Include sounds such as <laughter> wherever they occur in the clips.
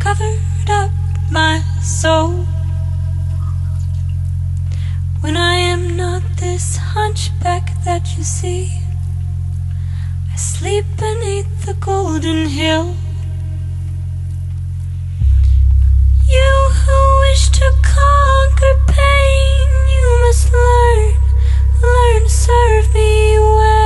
covered up my soul. When I am not this hunchback that you see, I sleep beneath the golden hill. You who wish to conquer pain, you must learn, learn serve me well.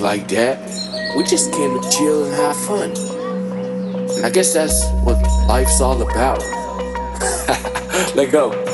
Like that. We just came to chill and have fun. And I guess that's what life's all about. <laughs> Let go.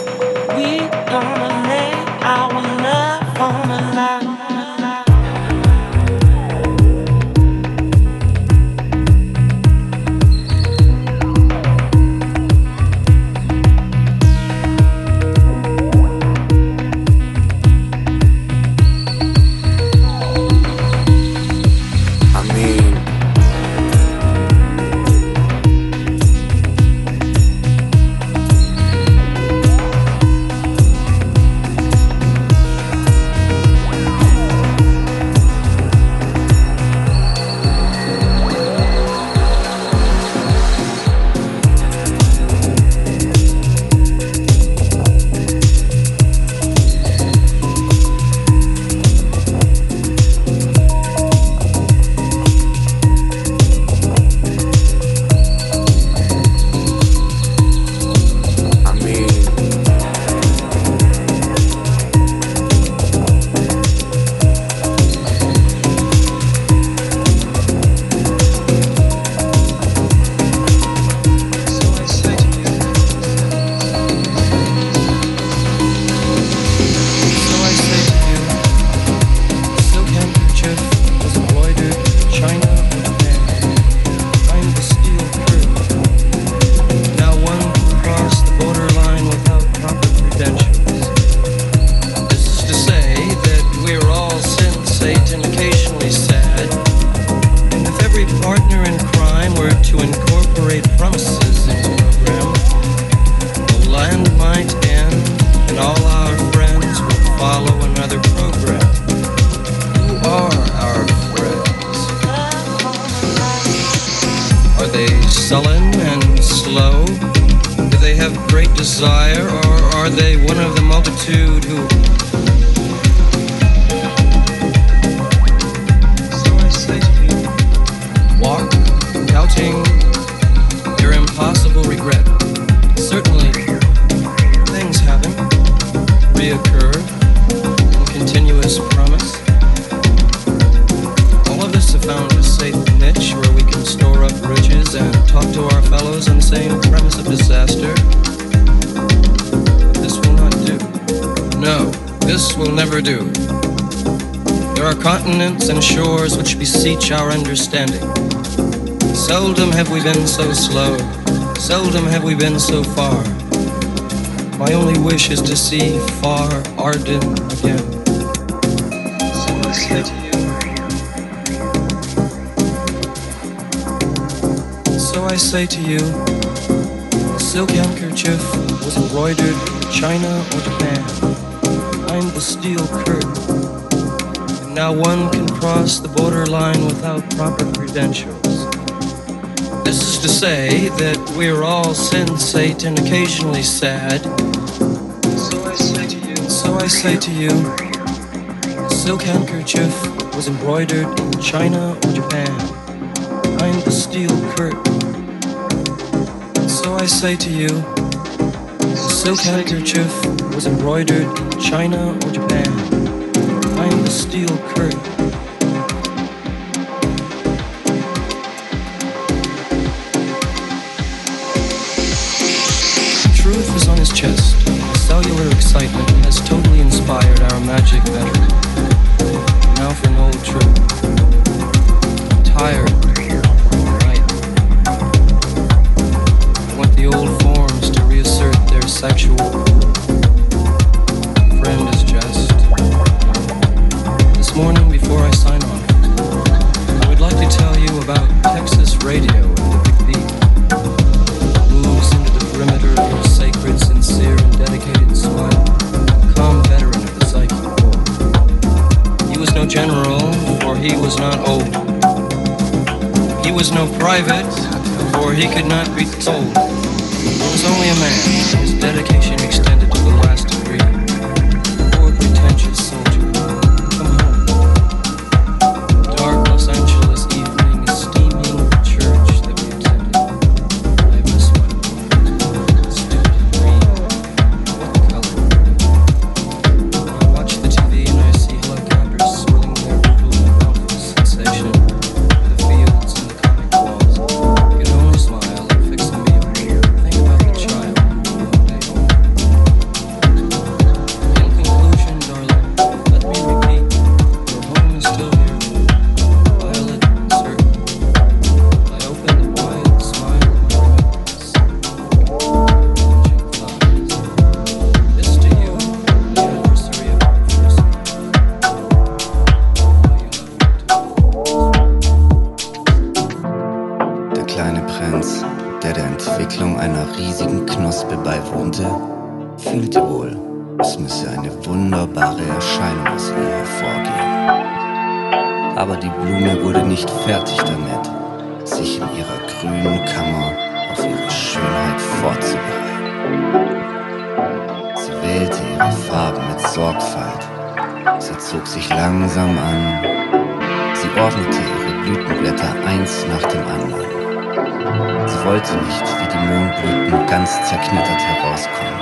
Seldom have we been so slow, seldom have we been so far. My only wish is to see far Arden again. So I say to you, so I say to you, a silk handkerchief was embroidered in China or Japan behind the steel curtain And now one can cross the borderline without proper credentials. This is to say that we're all sensate and occasionally sad. So I say to you, so I say to you, a silk handkerchief was embroidered in China or Japan behind the steel curtain. So I say to you, a silk handkerchief was embroidered in China or Japan behind the steel curtain. our magic veteran, now for an old trip. Tired tonight. I want the old forms to reassert their sexual was no private, for he could not be told. He was only a man, his dedication. zog sich langsam an. Sie ordnete ihre Blütenblätter eins nach dem anderen. Sie wollte nicht wie die Mondblüten ganz zerknittert herauskommen.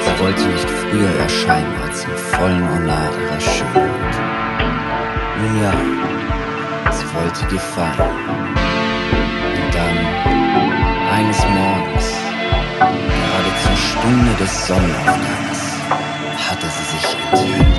Sie wollte nicht früher erscheinen als im vollen Ornat ihrer Schönheit. Nun ja, sie wollte gefallen. Und dann, eines Morgens, gerade zur Stunde des Sonnenaufgangs, hatte sie sich enthüllt.